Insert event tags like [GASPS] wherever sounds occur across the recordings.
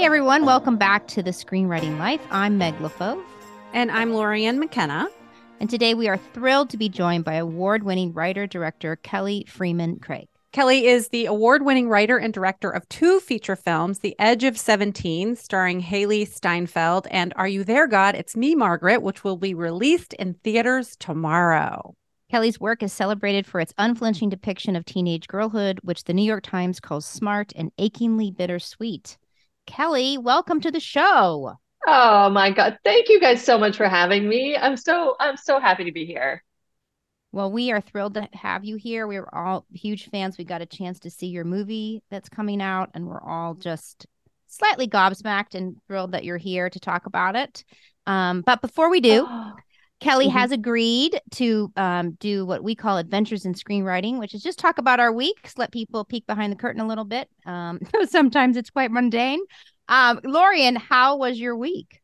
Hey everyone, welcome back to the Screenwriting Life. I'm Meg LeFauve. And I'm Lorien McKenna. And today we are thrilled to be joined by award winning writer director Kelly Fremon Craig. Kelly is the award winning writer and director of two feature films The Edge of 17, starring Hailee Steinfeld, and Are You There, God? It's Me, Margaret, which will be released in theaters tomorrow. Kelly's work is celebrated for its unflinching depiction of teenage girlhood, which the New York Times calls smart and achingly bittersweet. Kelly, welcome to the show. Oh my God. Thank you guys so much for having me. I'm so I'm so happy to be here. Well, we are thrilled to have you here. We are all huge fans. We got a chance to see your movie that's coming out, and we're all just slightly gobsmacked and thrilled that you're here to talk about it. Um, but before we do, [GASPS] Kelly mm-hmm. has agreed to um, do what we call adventures in screenwriting, which is just talk about our weeks, let people peek behind the curtain a little bit. Um, [LAUGHS] sometimes it's quite mundane. Um, Lorien, how was your week?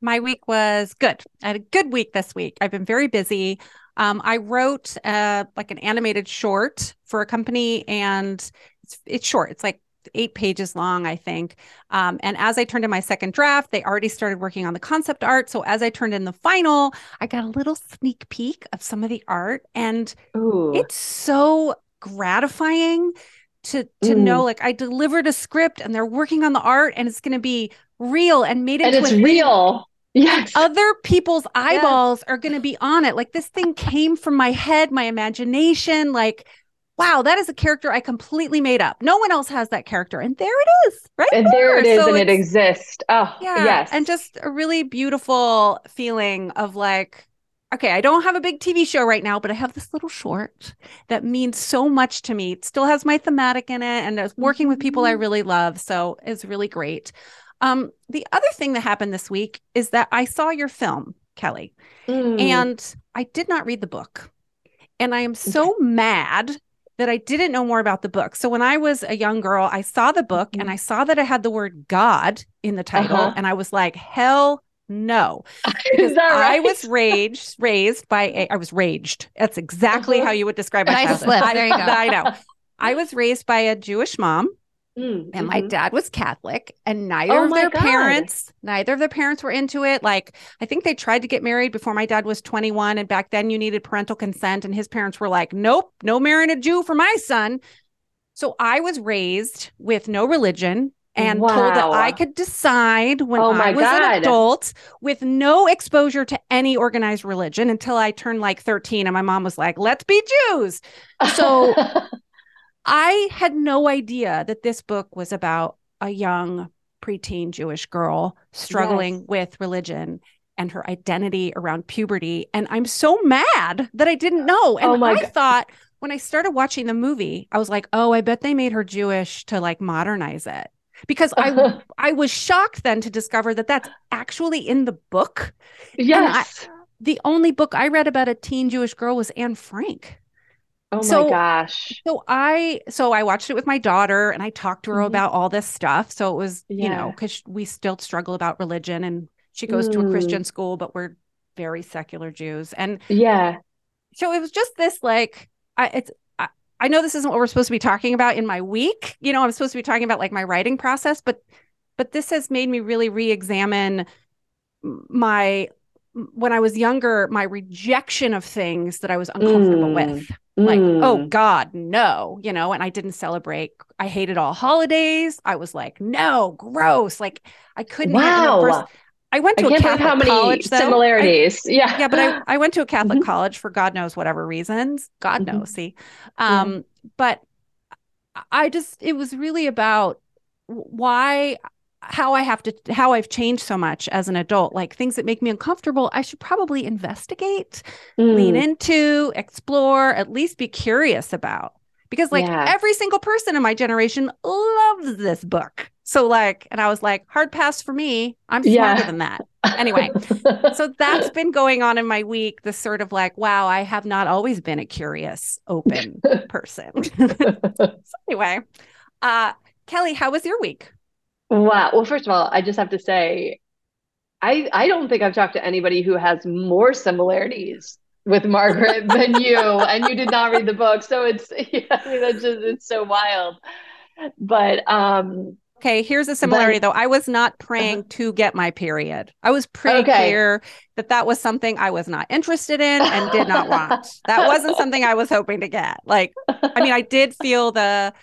My week was good. I had a good week this week. I've been very busy. Um, I wrote uh, like an animated short for a company, and it's, it's short. It's like eight pages long, I think. Um, and as I turned in my second draft, they already started working on the concept art. So as I turned in the final, I got a little sneak peek of some of the art, and Ooh. it's so gratifying to to mm. know like I delivered a script and they're working on the art and it's going to be real and made it and it's real. Yes. Other people's eyeballs yes. are going to be on it. Like this thing came from my head, my imagination. Like, wow, that is a character I completely made up. No one else has that character. And there it is, right? And there, there it is, so and it exists. Oh, yeah. Yes. And just a really beautiful feeling of like, okay, I don't have a big TV show right now, but I have this little short that means so much to me. It still has my thematic in it and it's working with people I mm-hmm. really love. So it's really great. Um, the other thing that happened this week is that I saw your film, Kelly, mm. and I did not read the book. And I am so okay. mad that I didn't know more about the book. So when I was a young girl, I saw the book mm-hmm. and I saw that it had the word God in the title. Uh-huh. And I was like, hell no. [LAUGHS] Because right? I was raised raised by a I was raged. That's exactly uh-huh. how you would describe my nice slip. There you go. [LAUGHS] I know. I was raised by a Jewish mom Mm, and my mm-hmm. dad was Catholic, and neither oh of their God. parents, neither of their parents were into it. Like, I think they tried to get married before my dad was 21. And back then you needed parental consent. And his parents were like, nope, no marrying a Jew for my son. So I was raised with no religion and wow. told that I could decide when oh I was God. an adult with no exposure to any organized religion until I turned like 13. And my mom was like, let's be Jews. So [LAUGHS] I had no idea that this book was about a young preteen Jewish girl struggling yes. with religion and her identity around puberty. And I'm so mad that I didn't know. And oh I God. thought when I started watching the movie, I was like, oh, I bet they made her Jewish to like modernize it. Because I [LAUGHS] I was shocked then to discover that that's actually in the book. Yes. I, the only book I read about a teen Jewish girl was Anne Frank. Oh so, my gosh. So I so I watched it with my daughter and I talked to her mm-hmm. about all this stuff. So it was, yeah. you know, cuz we still struggle about religion and she goes mm. to a Christian mm. school but we're very secular Jews. And Yeah. So it was just this like I it's I, I know this isn't what we're supposed to be talking about in my week. You know, I'm supposed to be talking about like my writing process, but but this has made me really re-examine my when I was younger, my rejection of things that I was uncomfortable mm. with like oh, mm. oh god no you know and i didn't celebrate i hated all holidays i was like no gross like i couldn't wow. I went to I a catholic how many college though. similarities I, yeah yeah but I, I went to a catholic mm-hmm. college for god knows whatever reasons god mm-hmm. knows see um mm-hmm. but i just it was really about why how I have to how I've changed so much as an adult, like things that make me uncomfortable, I should probably investigate, mm. lean into, explore, at least be curious about. Because like yeah. every single person in my generation loves this book. So like, and I was like, hard pass for me. I'm smarter yeah. than that. Anyway, so [LAUGHS] that's been going on in my week. The sort of like, wow, I have not always been a curious, open person. [LAUGHS] [LAUGHS] so anyway, uh, Kelly, how was your week? Wow. Well, first of all, I just have to say, I I don't think I've talked to anybody who has more similarities with Margaret [LAUGHS] than you, and you did not read the book, so it's [LAUGHS] yeah, I mean that's just it's so wild. But um, Okay, here's a similarity but, though. I was not praying uh-huh. to get my period. I was pretty okay. clear that that was something I was not interested in and did not want. that wasn't something I was hoping to get. Like, I mean, I did feel the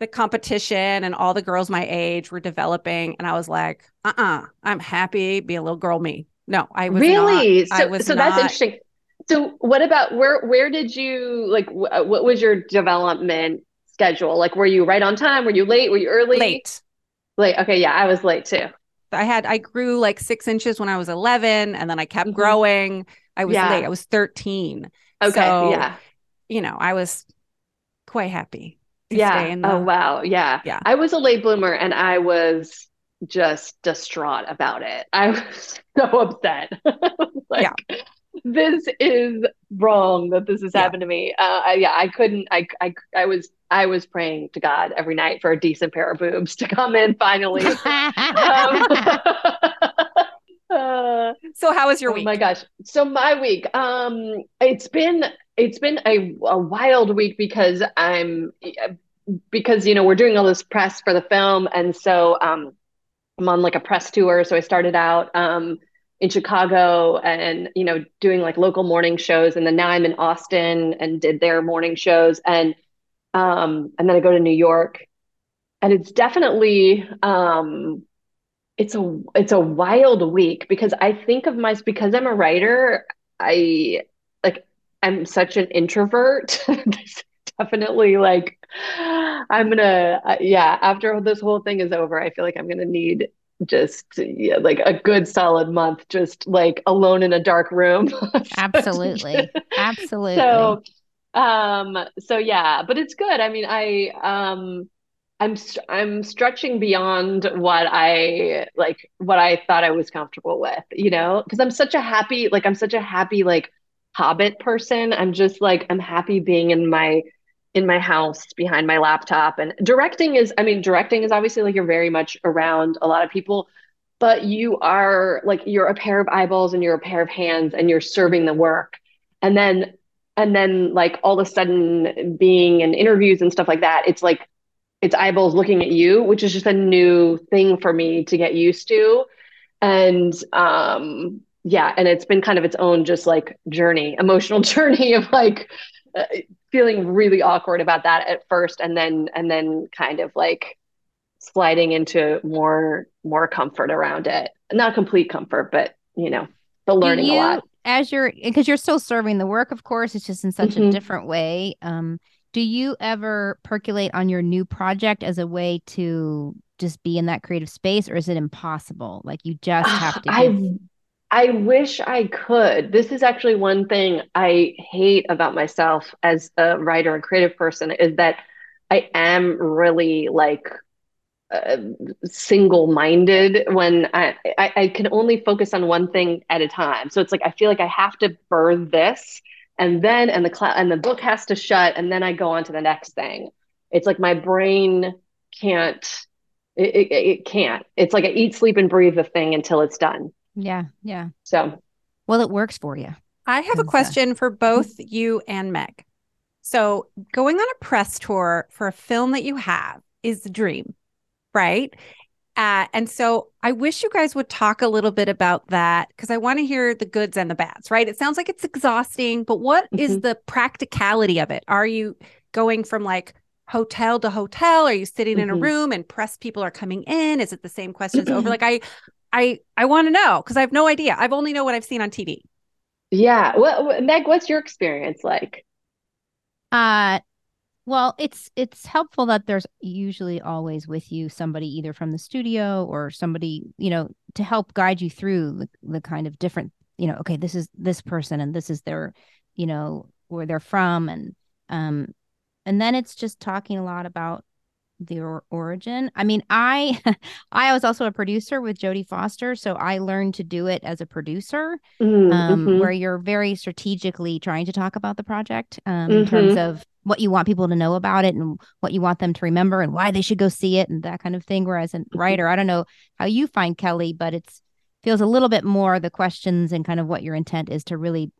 the competition and all the girls my age were developing, and I was like, uh, uh-uh, uh, i am happy, be a little girl me. No, I was really. Not, so, was so not... that's interesting. So, what about where? Where did you like? Wh- what was your development schedule? Like, were you right on time? Were you late? Were you early? Late. Late. Okay. Yeah, I was late too. I had I grew like six inches when I was eleven, and then I kept mm-hmm. growing. I was yeah. late. I was thirteen. Okay. So, yeah. You know, I was quite happy. Yeah. The, oh wow. Yeah. Yeah. I was a late bloomer, and I was just distraught about it. I was [LAUGHS] so upset. [LAUGHS] like, yeah this is wrong that this has yeah. happened to me. Uh, yeah, I couldn't. I, I, I was, I was praying to God every night for a decent pair of boobs to come in finally. [LAUGHS] um, uh, so, how was your week? Oh my gosh! So my week, um, it's been, it's been a, a wild week because I'm, because you know we're doing all this press for the film, and so um, I'm on like a press tour. So I started out um in Chicago and you know doing like local morning shows. And then now I'm in Austin and did their morning shows. And um and then I go to New York. And it's definitely um it's a it's a wild week because I think of my because I'm a writer I I'm such an introvert. [LAUGHS] Definitely like I'm gonna uh, yeah after this whole thing is over I feel like I'm gonna need just yeah, like a good solid month just like alone in a dark room. [LAUGHS] Absolutely. Absolutely. So um so yeah but it's good. I mean i um i'm i'm stretching beyond what i like what i thought i was comfortable with you know? Because i'm such a happy like i'm such a happy like hobbit person. I'm just like i'm happy being in my in my house behind my laptop. And directing is i mean directing is obviously like you're very much around a lot of people but you are like you're a pair of eyeballs and you're a pair of hands and you're serving the work. And then and then like all of a sudden being in interviews and stuff like that it's like it's eyeballs looking at you which is just a new thing for me to get used to. And um yeah and it's been kind of its own just like journey emotional [LAUGHS] journey of like uh, feeling really awkward about that at first and then and then kind of like sliding into more more comfort around it not complete comfort but you know the learning you, a lot as you're because you're still serving the work of course it's just in such mm-hmm. a different way um do you ever percolate on your new project as a way to just be in that creative space or is it impossible like you just have to. I wish I could. This is actually one thing I hate about myself as a writer and creative person is that I am really like uh, single-minded when I, I, I can only focus on one thing at a time. So it's like I feel like I have to birth this, and then and the cl- and the book has to shut, and then I go on to the next thing. It's like my brain can't. It, it, it can't. It's like I eat, sleep, and breathe the thing until it's done. Yeah. Yeah. So, well, it works for you. I have a question uh, for both you and Meg. So, going on a press tour for a film that you have is the dream, right? Uh, and so I wish you guys would talk a little bit about that because I want to hear the goods and the bads, right? It sounds like it's exhausting, but what mm-hmm. is the practicality of it? Are you going from like hotel to hotel? Are you sitting mm-hmm. in a mm-hmm. room and press people are coming in? Is it the same questions over? [CLEARS THROAT] Like I I I want to know because I have no idea. I've only know what I've seen on TV. Yeah. Well, Meg, what's your experience like? Uh well, it's it's helpful that there's usually always with you somebody either from the studio or somebody, you know, to help guide you through the, the kind of different, you know, okay, this is this person and this is their, you know, where they're from and um and then it's just talking a lot about the or- origin. I mean, I [LAUGHS] I was also a producer with Jodie Foster, so I learned to do it as a producer, mm, um, mm-hmm. where you're very strategically trying to talk about the project um, mm-hmm. in terms mm-hmm. of what you want people to know about it and what you want them to remember and why they should go see it and that kind of thing. Whereas a mm-hmm. writer, I don't know how you find Kelly, but it's feels a little bit more the questions and kind of what your intent is to really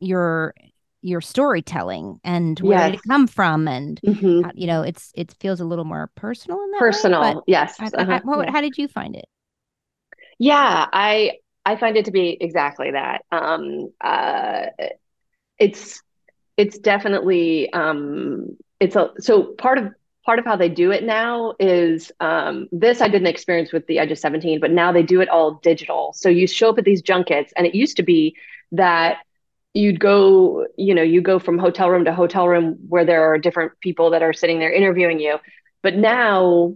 your your storytelling and where yes. did it come from and mm-hmm. how, you know it's it feels a little more personal in that personal way, yes I, uh-huh. I, how, how did you find it yeah i i find it to be exactly that um uh it's it's definitely um it's a so part of part of how they do it now is um, this I didn't experience with the Edge of 17, but now they do it all digital. So you show up at these junkets, and it used to be that you'd go, you know, you go from hotel room to hotel room where there are different people that are sitting there interviewing you. But now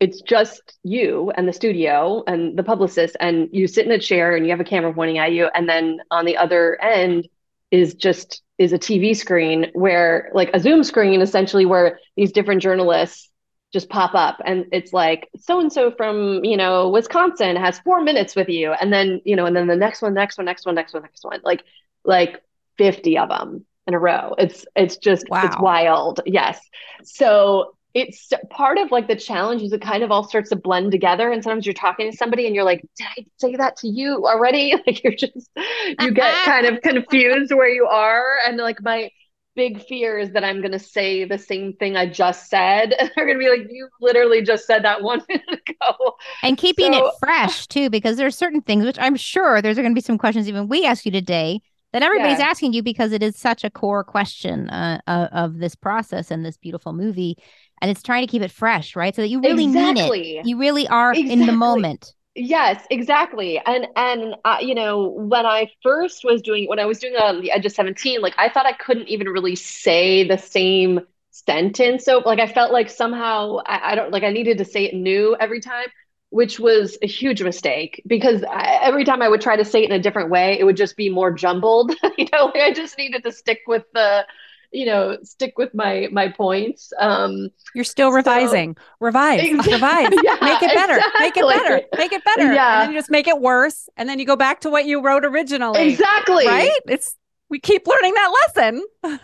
it's just you and the studio and the publicist, and you sit in a chair and you have a camera pointing at you. And then on the other end is just is a TV screen where like a Zoom screen essentially where these different journalists just pop up and it's like so and so from you know Wisconsin has four minutes with you and then you know and then the next one next one next one next one next one like like 50 of them in a row. It's it's just wow. it's wild. Yes. So it's part of like the challenge is it kind of all starts to blend together and sometimes you're talking to somebody and you're like did i say that to you already [LAUGHS] like you're just you get uh-huh. kind of confused where you are and like my big fear is that i'm going to say the same thing i just said and [LAUGHS] they're going to be like you literally just said that one [LAUGHS] minute ago and keeping so, it fresh too because there's certain things which i'm sure there's going to be some questions even we ask you today that everybody's yeah. asking you because it is such a core question uh, uh, of this process and this beautiful movie and it's trying to keep it fresh right so that you really exactly. mean it you really are exactly. in the moment yes exactly and and uh, you know when i first was doing when i was doing on um, the edge of 17 like i thought i couldn't even really say the same sentence so like i felt like somehow I, I don't like i needed to say it new every time which was a huge mistake because I, every time I would try to say it in a different way, it would just be more jumbled. [LAUGHS] you know, like I just needed to stick with the, you know, stick with my my points. Um, You're still revising, so, revise, exactly, revise, [LAUGHS] yeah, make it better, exactly. make it better, make it better. Yeah, and then you just make it worse, and then you go back to what you wrote originally. Exactly, right? It's we keep learning that lesson. [LAUGHS]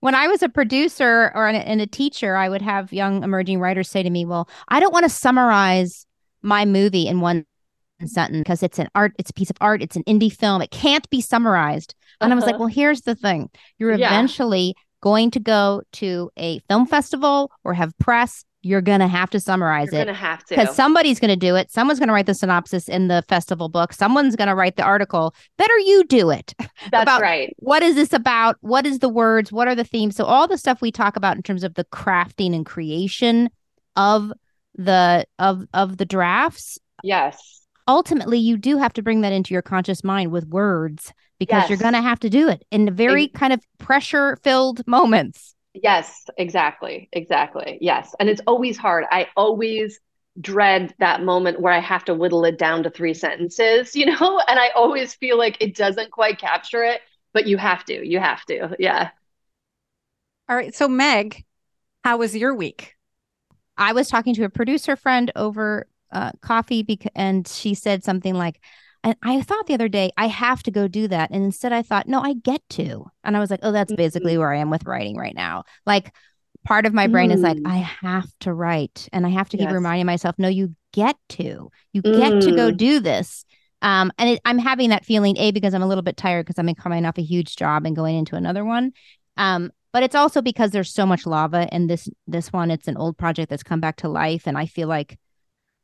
when I was a producer or an, and a teacher, I would have young emerging writers say to me, "Well, I don't want to summarize." My movie in one sentence because it's an art, it's a piece of art, it's an indie film. It can't be summarized. And uh-huh. I was like, uh-huh. well, here's the thing. You're yeah. eventually going to go to a film festival or have press. You're gonna have to summarize You're it. Gonna have to because somebody's gonna do it. Someone's gonna write the synopsis in the festival book. Someone's gonna write the article. Better you do it. [LAUGHS] That's right. What is this about? What is the words? What are the themes? So all the stuff we talk about in terms of the crafting and creation of the of of the drafts yes. ultimately you do have to bring that into your conscious mind with words because yes. you're going to have to do it in very it, kind of pressure filled moments. Yes exactly exactly yes and it's always hard. I always dread that moment where i have to whittle it down to three sentences [LAUGHS] you know and i always feel like it doesn't quite capture it but you have to you have to yeah. All right so meg how was your week I was talking to a producer friend over uh, coffee, bec- and she said something like, and I thought the other day, I have to go do that. And instead, I thought, no, I get to. And I was like, oh, that's basically mm-hmm. where I am with writing right now. Like, part of my brain mm. is like, mm. I have to write. And I have to keep yes. reminding myself, no, you get to. You get mm. to go mm. do this. Um, and it, I'm having that feeling, A, because I'm a little bit tired because I'm coming off a huge job and going into another one. Um, but it's also because there's so much lava in this this one it's an old project that's come back to life and i feel like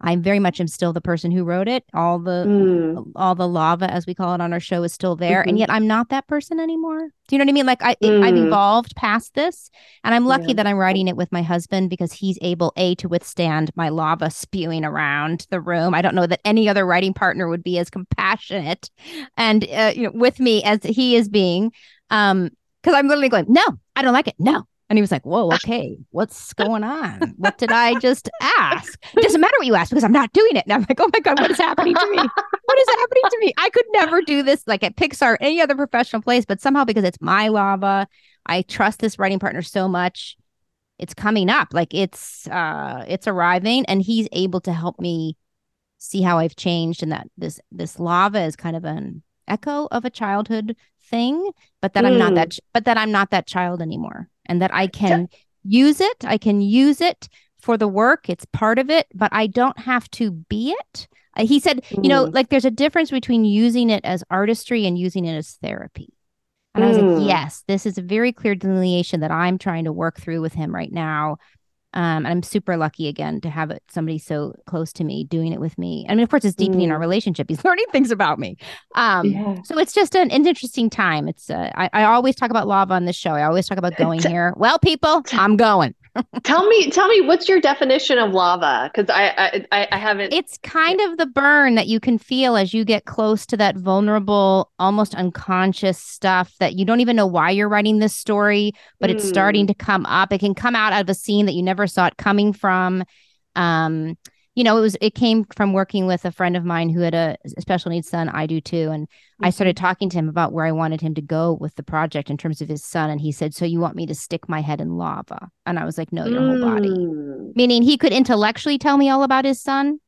i'm very much am still the person who wrote it all the mm. all the lava as we call it on our show is still there mm-hmm. and yet i'm not that person anymore do you know what i mean like i mm. i've evolved past this and i'm lucky yeah. that i'm writing it with my husband because he's able a to withstand my lava spewing around the room i don't know that any other writing partner would be as compassionate and uh, you know with me as he is being um because I'm literally going, no, I don't like it. No. And he was like, whoa, okay, what's going on? What did I just ask? It doesn't matter what you ask because I'm not doing it. And I'm like, oh my God, what is happening to me? What is happening to me? I could never do this like at Pixar, any other professional place, but somehow because it's my lava, I trust this writing partner so much. It's coming up. Like it's uh it's arriving and he's able to help me see how I've changed and that this this lava is kind of an echo of a childhood thing, but that mm. I'm not that, mm. but that I'm not that child anymore, and that I can use it. I can use it for the work. It's part of it, but I don't have to be it. Uh, he said, mm. you know, mm. like there's a difference between using it as artistry and using it as therapy. And mm. I was like, mm. yes, this is a very clear delineation that I'm trying to work through with him right now. Um, and I'm super lucky again to have somebody so close to me doing it with me. I mean, of course, it's deepening mm. our relationship. [LAUGHS] He's learning things about me. Um, yeah. So it's just an, an interesting time. It's uh, I, I always talk about lava on this show. I always talk about [LAUGHS] going here. Well, people, I'm going tell me, tell me, what's your definition of lava? Because I, I, I haven't. It's kind of the burn that you can feel as you get close to that vulnerable, almost unconscious stuff that you don't even know why you're writing this story, but mm. it's starting hmm. to come up. It can come out of a scene that you never saw it coming from. Um, you know, it was it came from working with a friend of mine who had a, special needs son. I do too, and mm-hmm. I started talking to him about where I wanted him to go with the project in terms of his son, and he said, "So you want me to stick my head in lava?" And I was like, "No, your mm. whole body." Mm. Meaning, he could intellectually tell me all about his son.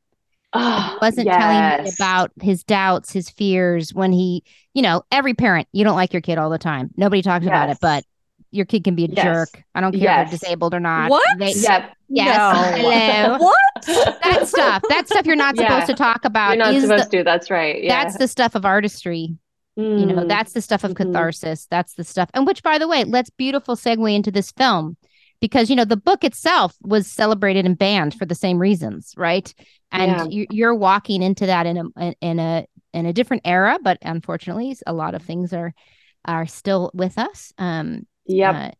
Oh, he wasn't yes. telling me about his doubts, his fears when he, you know, every parent, you don't like your kid all the time. Nobody talks yes. about it, but your kid can be a yes. jerk. I don't care yes. if they're disabled or not. What? They, yep. Yes. No. Hello. [LAUGHS] what? That stuff. That stuff you're not [LAUGHS] supposed to talk about. You're not supposed the, to. That's right. Yeah. That's the stuff of artistry. Mm. You know, mm. that's the stuff of mm-hmm. catharsis. That's the stuff. And which, by the way, let's beautiful segue into this film because you know the book itself was celebrated and banned for the same reasons, right? And yeah. you're walking into that in a in a in a different era, but unfortunately, a lot of things are are still with us. Um, yeah. Uh,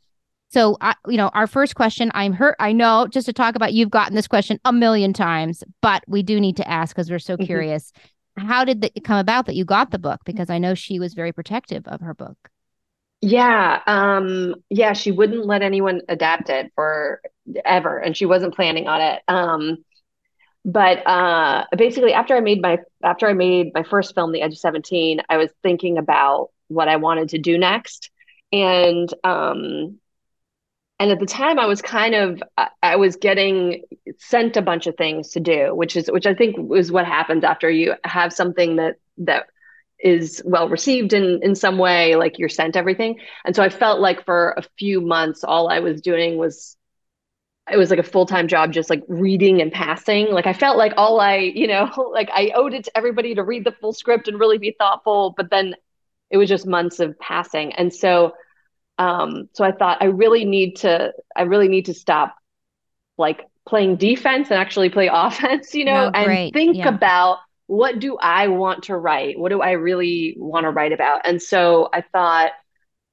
so, I, you know, our first question, I'm hurt. I know just to talk about, you've gotten this question a million times, but we do need to ask because we're so mm-hmm. curious. How did it come about that you got the book? Because I know she was very protective of her book. Yeah, um, yeah, she wouldn't let anyone adapt it for ever, and she wasn't planning on it. Um, but uh, basically, after I made my after I made my first film, The Edge of Seventeen, I was thinking about what I wanted to do next, and um and at the time i was kind of i was getting sent a bunch of things to do which is which i think is what happens after you have something that that is well received in in some way like you're sent everything. And so i felt like for a few months all i was doing was it was like a full-time job just like reading and passing. Like i felt like all i you know [LAUGHS] like i owed it to everybody to read the full script and really be thoughtful but then it was just months of passing. And so um so i thought i really need to i really need to stop like playing defense and actually play [LAUGHS] offense you know no, and think yeah. about what do i want to write? What do i really want to write about? And so i thought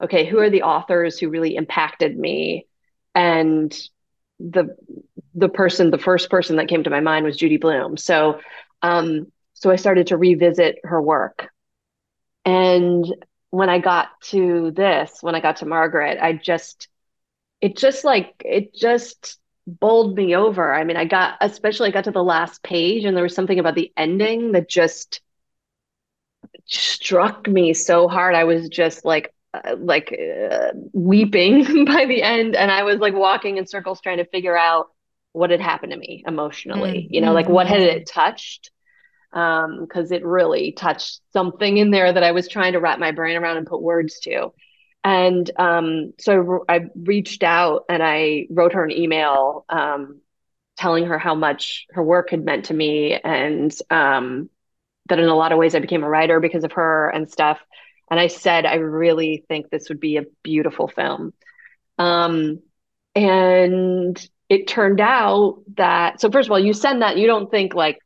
okay who are the authors who really impacted me? And the the person the first person that came to my mind was judy Blume. So um so i started to revisit her work and when I got to this, when I got to Margaret, I just, it just like, it just bowled me over. I mean, I got, especially I got to the last page and there was something about the ending that just struck me so hard. I was just like, uh, like uh, weeping [LAUGHS] by the end. And I was like walking in circles trying to figure out what had happened to me emotionally, mm-hmm. you know, like what had it touched? Because um, it really touched something in there that I was trying to wrap my brain around and put words to. And um, so I, I, reached out and I wrote her an email um, telling her how much her work had meant to me and um, that in a lot of ways I became a writer because of her and stuff. And I said, I really think this would be a beautiful film. Um, and it turned out that, so first of all, you send that, you don't think like,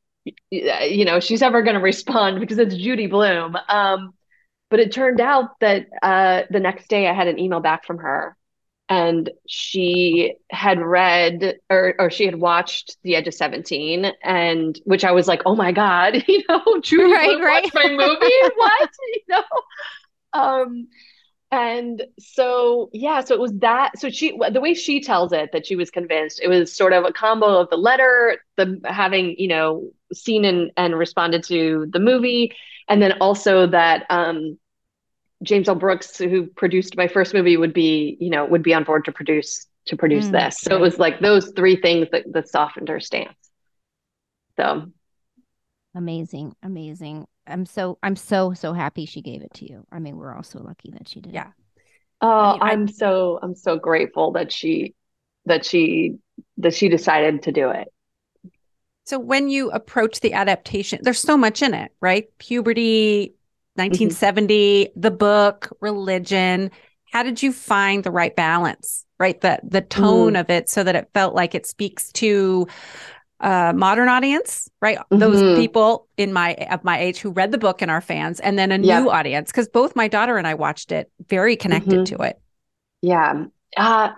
you know she's ever going to respond because it's Judy Blume. Um, but it turned out that uh, the next day I had an email back from her, and she had read or or she had watched The Edge of Seventeen, and which I was like, oh my god, [LAUGHS] you know, Judy right, Blume right. watched my movie, [LAUGHS] what, [LAUGHS] you know. Um, and so yeah so it was that so she the way she tells it that she was convinced it was sort of a combo of the letter the having you know seen and, and responded to the movie and then also that um james l brooks who produced my first movie would be you know would be on board to produce to produce mm, this so it was like those three things that, that softened her stance so amazing amazing I'm so I'm so so happy she gave it to you. I mean, we're all so lucky that she did. Yeah. Oh, I mean, I'm I, so I'm so grateful that she that she that she decided to do it. So when you approach the adaptation, there's so much in it, right? Puberty, 1970, mm-hmm. the book, religion. How did you find the right balance, right? The the tone mm. of it so that it felt like it speaks to a modern audience, right? Mm-hmm. Those people in my of my age who read the book and are fans, and then a yep. new audience because both my daughter and I watched it very connected mm-hmm. to it. Yeah. Uh,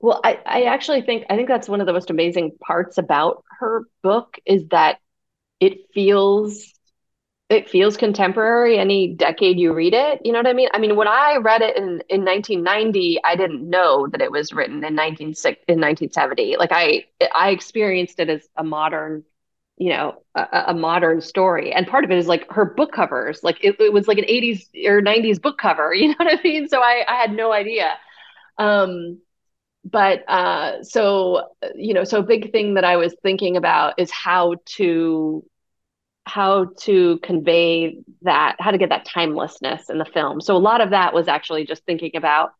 well, I, I actually think I think that's one of the most amazing parts about her book is that it feels it feels contemporary any decade you read it. You know what i mean? I mean when i read it in, in 1990 i didn't know that it was written in 19 in 1970 like i i experienced it as a modern you know a, a modern story. And part of it is like her book covers. Like it, it was like an 80s or 90s book cover [LAUGHS] you know what i mean? So i i had no idea. Um but uh so you know so a big thing that i was thinking about is how to how to convey that, how to get that timelessness in the film. So a lot of that was actually just thinking about,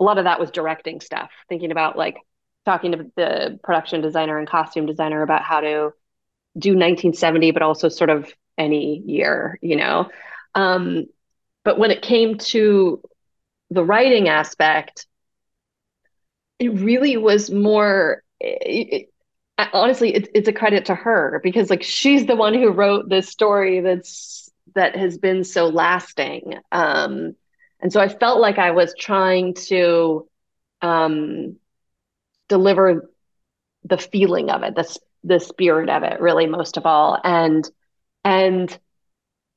a lot of that was directing stuff, thinking about like talking to the production designer and costume designer about how to do 1970, but also sort of any year, you know. Um, but when it came to the writing aspect, it really was more. It, honestly it's, it's a credit to her because like she's the one who wrote this story that's that has been so lasting um and so i felt like i was trying to um deliver the feeling of it the the spirit of it really most of all and and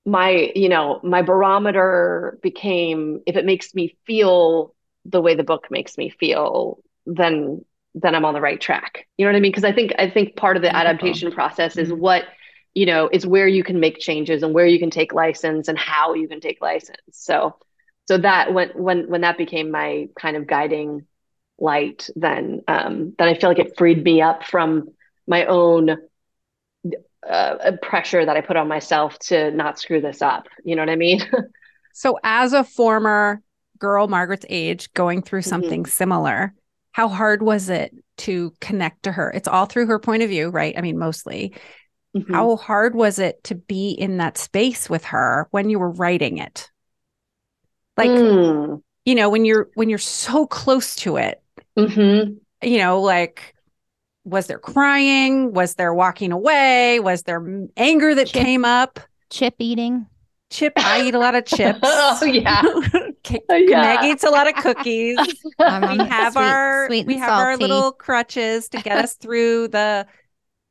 my you know my barometer became if it makes me feel the way the book makes me feel then then I'm on the right track. You know what I mean? Because I think I think part of the adaptation process is mm-hmm. what you know is where you can make changes and where you can take license and how you can take license. So so that when when when that became my kind of guiding light, then um, then I feel like it freed me up from my own uh, pressure that I put on myself to not screw this up. You know what I mean? [LAUGHS] so as a former girl Margaret's age going through mm-hmm. something mm-hmm. similar how hard was it to connect to her? It's all through her point of view, right? I mean, mostly. Mm-hmm. How hard was it to be in that space with her when you were writing it? Like, mm. you know, when you're when you're so close to it, mm-hmm. you know, like was there crying? Was there walking away? Was there anger that chip, came up? Chip eating. Chip. I eat a lot [LAUGHS] of chips. [LAUGHS] oh yeah. yeah. Meg eats a lot of cookies. [LAUGHS] Um, we have sweet, our sweet we have salty. our little crutches to get us through the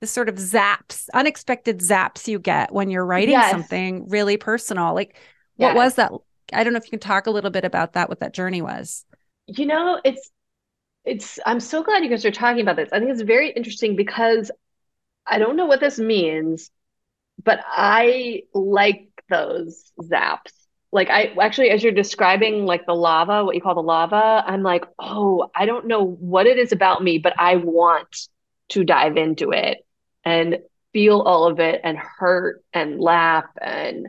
the sort of zaps, unexpected zaps you get when you're writing yes. something really personal. Like what yes. was that? I don't know if you can talk a little bit about that, what that journey was. You know, it's it's I'm so glad you guys are talking about this. I think it's very interesting because I don't know what this means, but I like those zaps like I actually as you're describing like the lava, what you call the lava, I'm like, "Oh, I don't know what it is about me, but I want to dive into it and feel all of it and hurt and laugh and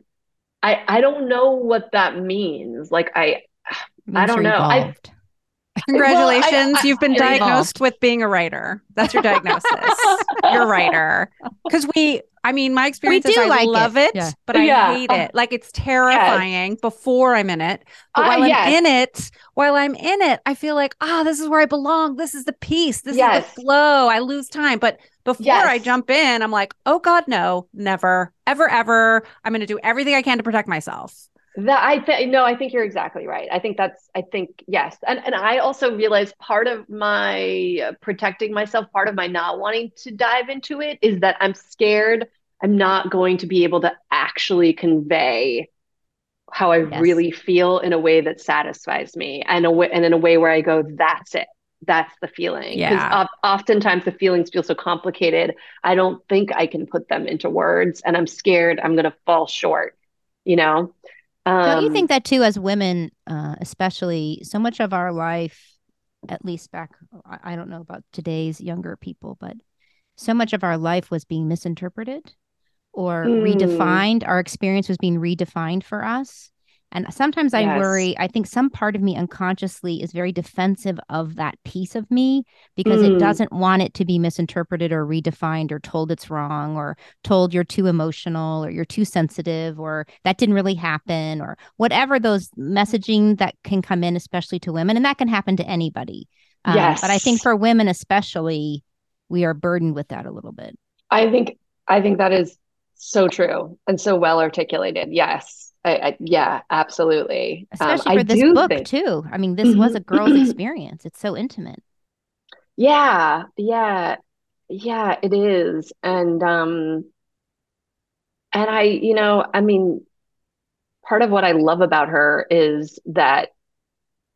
I I don't know what that means. Like I I don't know. I Congratulations. Well, I, I, You've been diagnosed evolved. with being a writer. That's your diagnosis. [LAUGHS] You're a writer. Because we, I mean, my experience is I like love it, it yeah. but I yeah. hate it. Like it's [LAUGHS] terrifying yes. before I'm in it. But uh, while yes. I'm in it, while I'm in it, I feel like, ah, oh, this is where I belong. This is the peace. This yes. is the flow. I lose time. But before I jump in, I'm like, oh God, no, never, ever, ever. I'm going to do everything I can to protect myself. That I think no, I think you're exactly right. I think that's I think yes, and and I also realized part of my uh, protecting myself, part of my not wanting to dive into it is that I'm scared I'm not going to be able to actually convey how I yes. really feel in a way that satisfies me, and a way, and in a way where I go, that's it, that's the feeling. Because yeah. oftentimes the feelings feel so complicated, I don't think I can put them into words, and I'm scared I'm going to fall short. You know. Um, Don't you think that too, as women, uh, especially, so much of our life, at least back, I don't know about today's younger people, but so much of our life was being misinterpreted or mm. redefined. Our experience was being redefined for us. And sometimes I worry, I think some part of me unconsciously is very defensive of that piece of me because mm. it doesn't want it to be misinterpreted or redefined or told it's wrong or told you're too emotional or you're too sensitive or that didn't really happen or whatever those messaging that can come in, especially to women. And that can happen to anybody. Um, yes. But I think for women, especially, we are burdened with that a little bit. I think, I think that is so true and so well articulated. Yes I, I, yeah, absolutely. Um, Especially um, for I this book think... too. I mean, this was a girl's [CLEARS THROAT] experience. It's so intimate. Yeah, yeah, yeah. It is, and um, and I, you know, I mean, part of what I love about her is that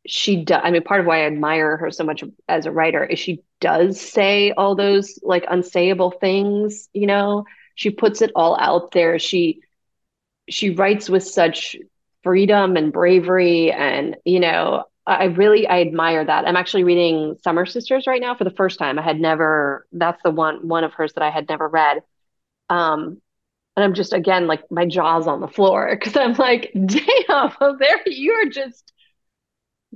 she does. I mean, part of why I admire her so much as a writer is she does say all those like unsayable things. You know, she puts it all out there. She she writes with such freedom and bravery and you know i really i admire that. I'm actually reading summer sisters right now for the first time. I had never that's the one one of hers that i had never read. Um and i'm just again like my jaws on the floor [LAUGHS] because i'm like damn [LAUGHS] there you're just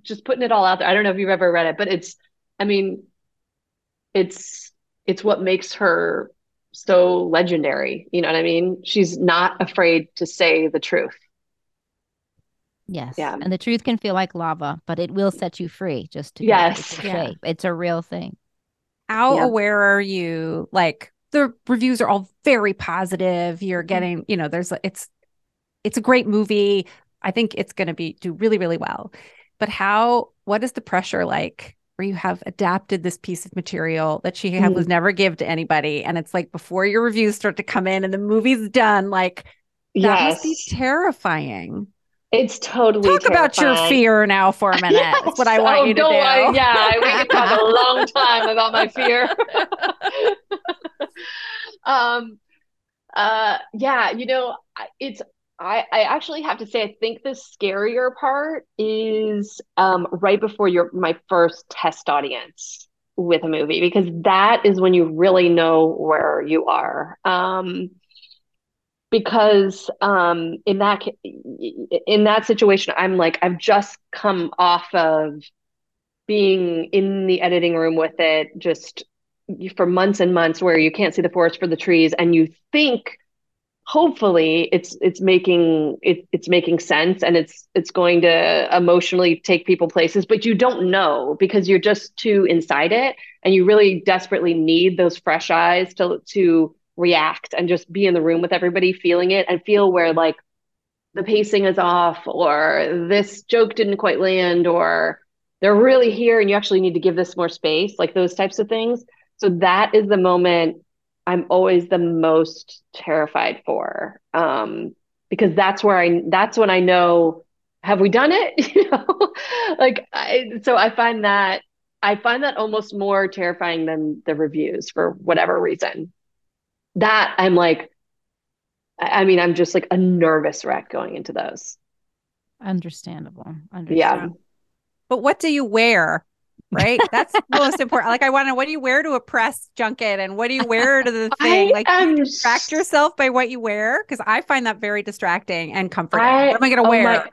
just putting it all out there. I don't know if you've ever read it but it's i mean it's it's what makes her so legendary. You know what I mean? She's not afraid to say the truth. Yes. Yeah. And the truth can feel like lava, but it will set you free just to yes. Yeah. It's a real thing. How yeah. aware are you? Like the reviews are all very positive. You're mm-hmm. getting, you know, there's it's it's a great movie. I think it's going to be do really really well. But how what is the pressure like where you have adapted this piece of material that she mm. was never give to anybody and it's like before your reviews start to come in and the movie's done like that yes. must be terrifying it's totally talk terrifying. about your fear now for a [LAUGHS] minute yes. that's what i want oh, you to do yeah, I, yeah we can talk a [LAUGHS] long time about my fear [LAUGHS] um uh yeah you know it's I, I actually have to say, I think the scarier part is um, right before your my first test audience with a movie because that is when you really know where you are. Um, because um, in that in that situation, I'm like I've just come off of being in the editing room with it, just for months and months, where you can't see the forest for the trees, and you think hopefully it's it's making it, it's making sense and it's it's going to emotionally take people places but you don't know because you're just too inside it and you really desperately need those fresh eyes to to react and just be in the room with everybody feeling it and feel where like the pacing is off or this joke didn't quite land or they're really here and you actually need to give this more space like those types of things. So that is the moment I'm always the most terrified for. Um, because that's where I that's when I know have we done it? [LAUGHS] you know, [LAUGHS] like I, so I find that I find that almost more terrifying than the reviews for whatever reason. That I'm like, I mean, I'm just like a nervous wreck going into those. Understandable. Understandable. Yeah. But what do you wear right? That's most important. Like, I want to what do you wear to a press junket and what do you wear to the [LAUGHS] thing? like, am... distract yourself by what you wear because I find that very distracting and comforting. I, what am I going to oh wear? My,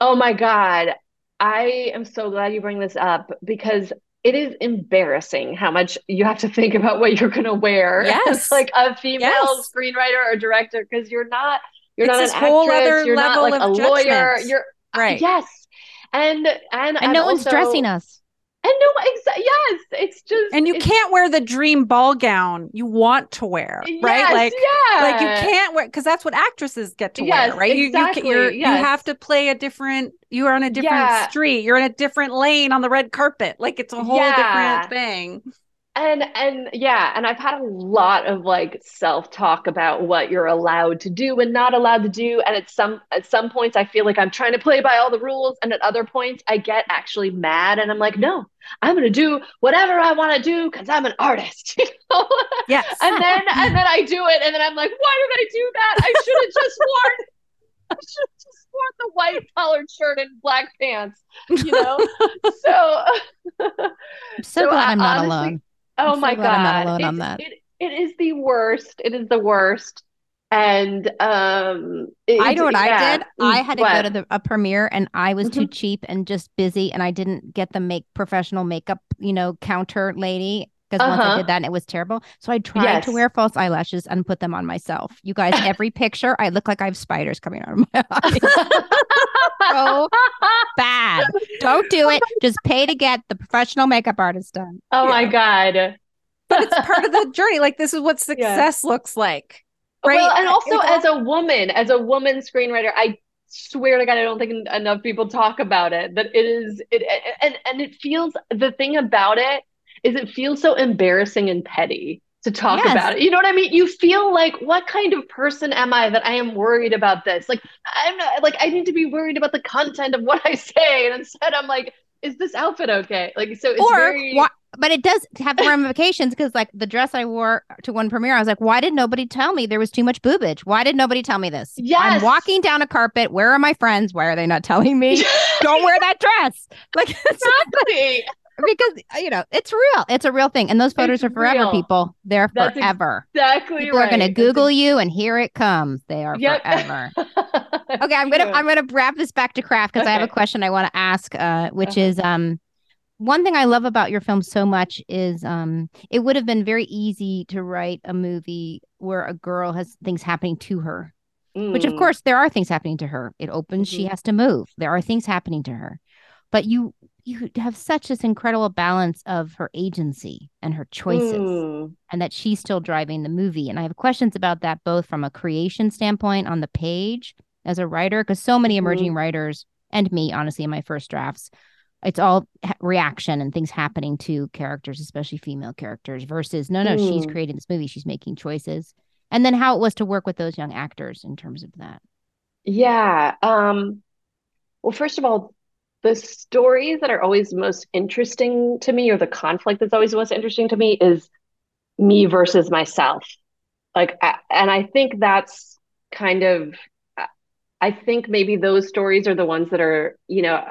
oh my god, I am so glad you bring this up because it is embarrassing how much you have to think about what you're going to wear. Yes, [LAUGHS] like a female yes. screenwriter or director because you're not you're it's not an whole actress, other you're level not like a judgment. lawyer. You're right. Yes. And and and no one's dressing us. And no, exa- yes, it's just And you can't wear the dream ball gown you want to wear, right? Yes, like yeah. like you can't wear because that's what actresses get to yes, wear, right? Exactly. You you, yes. you have to play a different you are on a different yeah. street, you're in a different lane on the red carpet. Like it's a whole yeah. different thing and and yeah and i've had a lot of like self-talk about what you're allowed to do and not allowed to do and at some at some points i feel like i'm trying to play by all the rules and at other points i get actually mad and i'm like no i'm going to do whatever i want to do because i'm an artist [LAUGHS] you know? yes and then and then i do it and then i'm like why did i do that i should have just worn I should have just worn the white collared shirt and black pants, you know. [LAUGHS] so, [LAUGHS] I'm so, so glad I, am not honestly, alone. Oh my god, I'm not alone it, on that. It, it is the worst. It is the worst. and um it, I know what yeah. I did. I had to what? go to the, a premiere and I was mm-hmm. too cheap and just busy and I didn't get the make professional makeup, you know, counter lady because uh-huh. once I uh-huh. did that and it was terrible. So I tried yes. to wear false eyelashes and put them on myself. You guys, [LAUGHS] every picture I look like I have spiders coming out of my [LAUGHS] eyes. so bad. Don't do it. Just pay to get the professional makeup artist done. Oh yeah. my god. But it's part of the [LAUGHS] journey. Like this is what success yeah. looks like. Right. Well, and also as a woman, as a woman screenwriter, I swear to God, I don't think enough people talk about it. That it is it and and it feels the thing about it is it feels so embarrassing and petty to talk yes. about it. You know what I mean? You feel like what kind of person am I that I am worried about this? Like I'm not like I need to be worried about the content of what I say, and instead I'm like, is this outfit okay? Like so, it's or very but it does have ramifications because like the dress I wore to one premiere, I was like, why did nobody tell me there was too much boobage? Why did nobody tell me this? Yes. I'm walking down a carpet. Where are my friends? Why are they not telling me? [LAUGHS] Don't wear that dress. Like [LAUGHS] exactly. Because you know it's real. It's a real thing, and those photos it's are forever. Real. People, they're That's forever. Exactly. People right. are going to Google you, and here it comes. They are yep. forever. [LAUGHS] okay, I'm gonna I'm gonna wrap this back to craft because okay. I have a question I want to ask, uh, which uh-huh. is um one thing I love about your film so much is um it would have been very easy to write a movie where a girl has things happening to her. Mm. Which of mm. course there are things happening to her. It opens, mm-hmm. she has to move. There are things happening to her. But you you have such this incredible balance of her agency and her choices mm. and that she's still driving the movie. And I have questions about that both from a creation standpoint on the page as a writer because so many emerging mm. writers and me honestly in my first drafts it's all reaction and things happening to characters, especially female characters, versus no, no, mm. she's creating this movie, she's making choices. And then how it was to work with those young actors in terms of that. Yeah. Um, well, first of all, the stories that are always most interesting to me, or the conflict that's always most interesting to me, is me versus myself. Like, and I think that's kind of, I think maybe those stories are the ones that are, you know,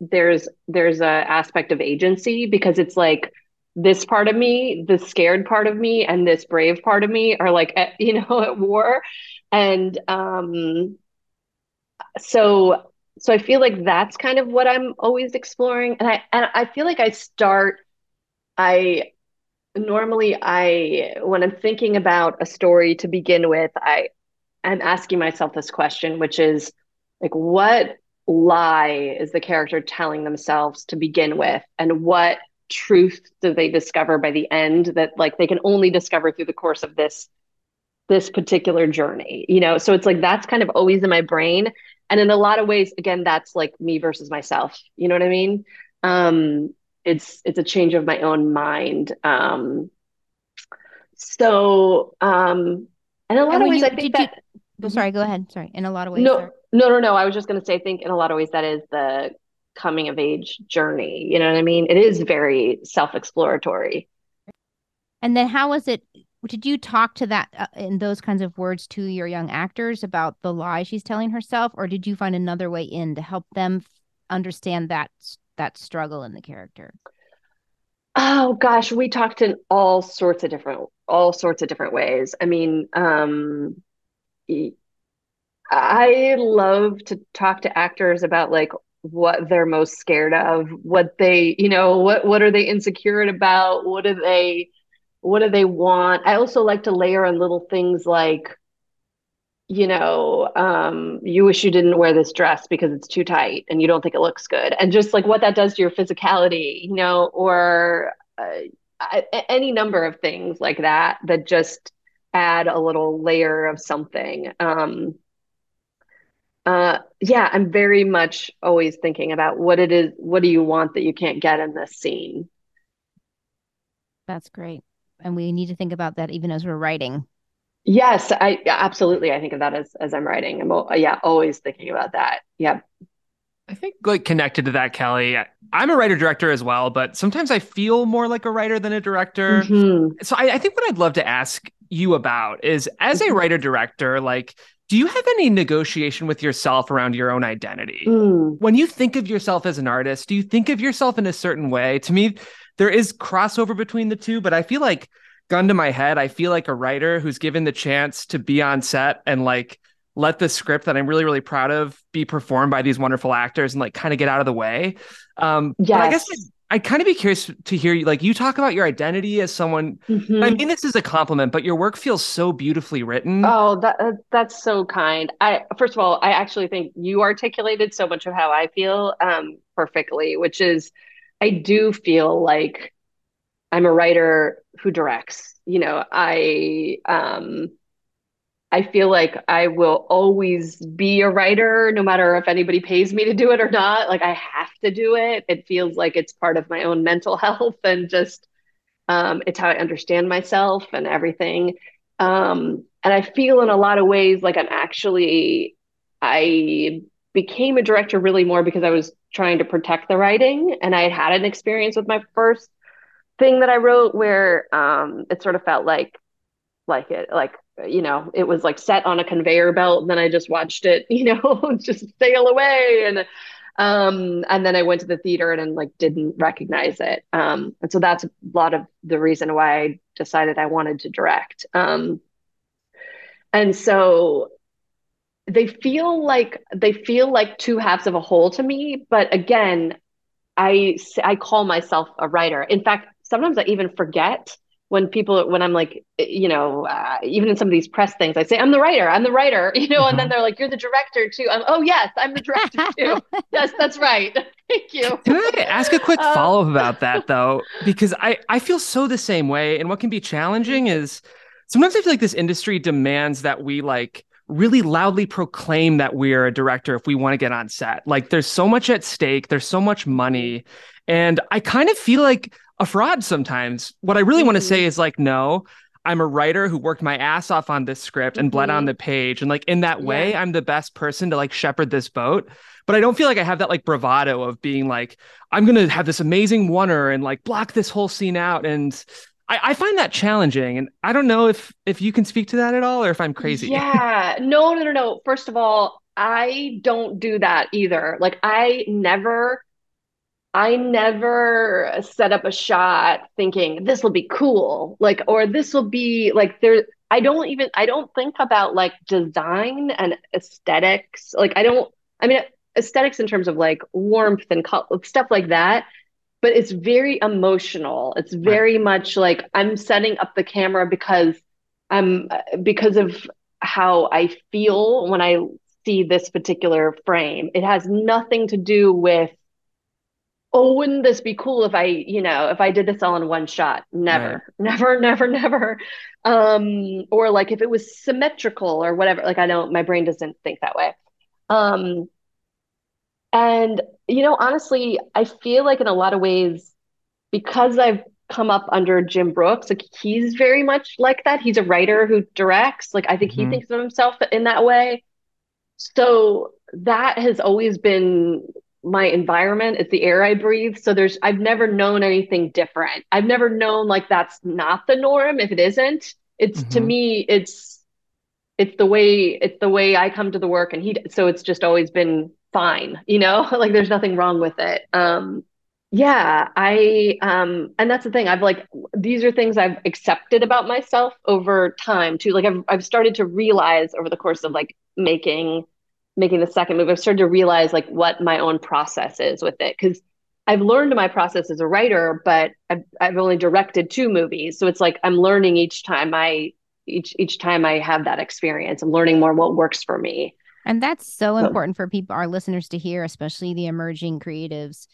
there's there's a aspect of agency because it's like this part of me the scared part of me and this brave part of me are like at, [LAUGHS] you know at war and um so so i feel like that's kind of what i'm always exploring and i and i feel like i start i normally i when i'm thinking about a story to begin with i i'm asking myself this question which is like what lie is the character telling themselves to begin with? And what truth do they discover by the end that like they can only discover through the course of this this particular journey you know? So it's like that's kind of always in my brain and in a lot of ways again that's like me versus myself you know what i mean um it's it's a change of my own mind um so um and a lot and of ways you, i think that you, oh, sorry go ahead sorry in a lot of ways no no, no, no. I was just going to say, I think in a lot of ways that is the coming of age journey. You know what I mean? It is very self exploratory. And then how was it? Did you talk to that uh, in those kinds of words to your young actors about the lie she's telling herself, or did you find another way in to help them understand that that struggle in the character? Oh gosh, we talked in all sorts of different all sorts of different ways. I mean, um I love to talk to actors about like what they're most scared of, what they, you know, what what are they insecure about, what do they what do they want? I also like to layer on little things like you know, um, you wish you didn't wear this dress because it's too tight and you don't think it looks good. And just like what that does to your physicality, you know, or uh, any number of things like that that just add a little layer of something. Um, uh, yeah, I'm very much always thinking about what it is. What do you want that you can't get in this scene? That's great, and we need to think about that even as we're writing. Yes, I absolutely. I think of that as as I'm writing. I'm yeah, always thinking about that. Yeah. I think like connected to that, Kelly. I'm a writer director as well, but sometimes I feel more like a writer than a director. Mm-hmm. So I, I, think what I'd love to ask you about is as a mm-hmm. writer director, like do you have any negotiation with yourself around your own identity? Mm. When you think of yourself as an artist, do you think of yourself in a certain way? To me, there is crossover between the two, but I feel like gun to my head, I feel like a writer who's given the chance to be on set and like let the script that I'm really, really proud of be performed by these wonderful actors and like kind of get out of the way. Um, yes. I guess I'd kind of be curious to hear you like you talk about your identity as someone. Mm-hmm. I mean, this is a compliment, but your work feels so beautifully written. Oh, that uh, that's so kind. I first of all, I actually think you articulated so much of how I feel um, perfectly, which is I do feel like I'm a writer who directs. You know, I um, I feel like I will always be a writer, no matter if anybody pays me to do it or not. Like I have to do it. It feels like it's part of my own mental [LAUGHS] health and just um, it's how I understand myself and everything. Um, and I feel in a lot of ways like I'm actually I became a director really more because I was trying to protect the writing, and I had had an experience with my first thing that I wrote where um, it sort of felt like like it like you know, it was like set on a conveyor belt. And then I just watched it, [LAUGHS] you know, just sail away. And um, and then I went to the theater and, and like didn't recognize it. Um, and so that's a lot of the reason why I decided I wanted to direct. Um, and so they feel like they feel like two halves of a whole to me. But again, I I call myself a writer. In fact, sometimes I even forget when people when i'm like you know uh, even in some of these press things i say i'm the writer i'm the writer [LAUGHS] you know and then uh-huh. they're like you're the director too I'm, oh yes i'm the director [LAUGHS] too yes that's right [LAUGHS] thank you can i ask a quick uh, follow-up about that though because i i feel so the same way and what can be challenging is sometimes i feel like this industry demands that we like really loudly proclaim that we're a director if we want to get on set like there's so much at stake there's so much money and i kind of feel like a fraud sometimes. What I really mm-hmm. want to say is like, no, I'm a writer who worked my ass off on this script and mm-hmm. bled on mm-hmm. the page. And like in that way, yeah. I'm the best person to like shepherd this boat. But I don't feel like I have that like bravado of being like, I'm gonna have this amazing oneer and like block this whole scene out. And I, I find that challenging. And I don't know if if you can speak to that at all or if I'm crazy. Yeah. [LAUGHS] No, no, no, no. First of all, I don't do that either. Like I never I never set up a shot thinking this will be cool, like, or this will be like there. I don't even, I don't think about like design and aesthetics. Like, I don't, I mean, aesthetics in terms of like warmth and stuff like that. But it's very emotional. It's very right. much like I'm setting up the camera because I'm, because of how I feel when I see this particular frame. It has nothing to do with oh, wouldn't this be cool if I, you know, if I did this all in one shot? Never, right. [LAUGHS] never, never, never. Um, or like if it was symmetrical or whatever, like I don't, my brain doesn't think that way. Um, and, you know, honestly, I feel like in a lot of ways, because I've come up under Jim Brooks, like he's very much like that. He's a writer who directs. Like I think mm-hmm. he thinks of himself in that way. So that has always been my environment it's the air i breathe so there's i've never known anything different i've never known like that's not the norm if it isn't it's mm-hmm. to me it's it's the way it's the way i come to the work and he so it's just always been fine you know [LAUGHS] like there's nothing wrong with it um yeah i um and that's the thing i've like these are things i've accepted about myself over time too like i've, I've started to realize over the course of like making making the second movie, I've started to realize like what my own process is with it. Cause I've learned my process as a writer, but I've, I've only directed two movies. So it's like I'm learning each time I each each time I have that experience. I'm learning more what works for me. And that's so, so important for people, our listeners to hear, especially the emerging creatives.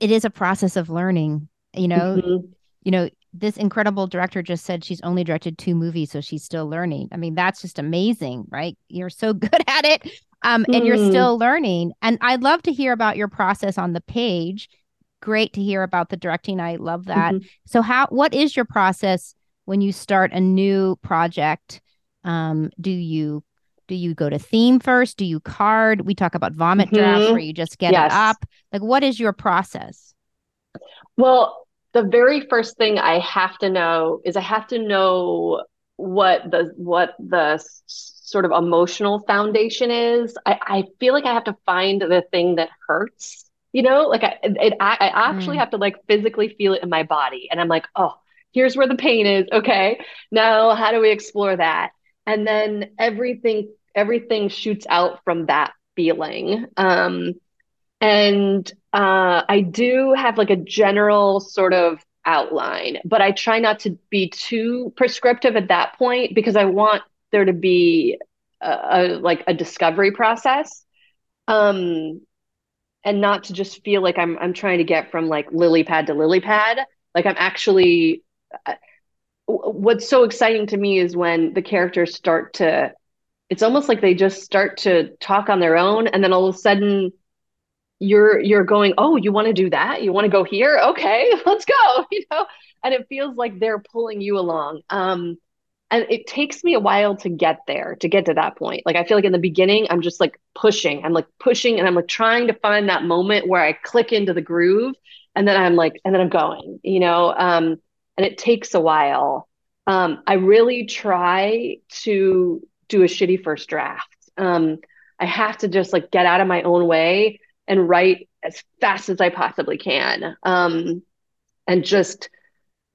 It is a process of learning, you know. Mm-hmm. You know, this incredible director just said she's only directed two movies, so she's still learning. I mean, that's just amazing, right? You're so [LAUGHS] good at it um, and mm. you're hmm. still learning. And I'd love to hear about your process on the page. Great to hear about the directing. I love that. Mm-hmm. So, how what is your process when you start a new project? Um, do you do you go to theme first? Do you card? We talk about vomit mm-hmm. drafts where you just get yes. it up. Like, what is your process? Well, the very first thing I have to know is I have to know what the what the sort of emotional foundation is. I, I feel like I have to find the thing that hurts, you know, like I, it, I, I actually mm. have to like physically feel it in my body. And I'm like, oh, here's where the pain is. Okay. Now how do we explore that? And then everything everything shoots out from that feeling. Um, and uh, I do have like a general sort of outline, but I try not to be too prescriptive at that point because I want there to be a, a like a discovery process. Um, and not to just feel like I'm I'm trying to get from like lily pad to lily pad. Like I'm actually uh, what's so exciting to me is when the characters start to it's almost like they just start to talk on their own and then all of a sudden you're you're going oh you want to do that? You want to go here? Okay [LAUGHS] let's go [LAUGHS] you know? And it feels like they're pulling you along. Um and it takes me a while to get there to get to that point. Like i feel like in the beginning i'm just like pushing. I'm like pushing and i'm like trying to find that moment where i click into the groove and then i'm like and then i'm going you know? Um and it takes a while. Um i really try to do a shitty first draft um i have to just like get out of my own way and write as fast as I possibly can. Um, and just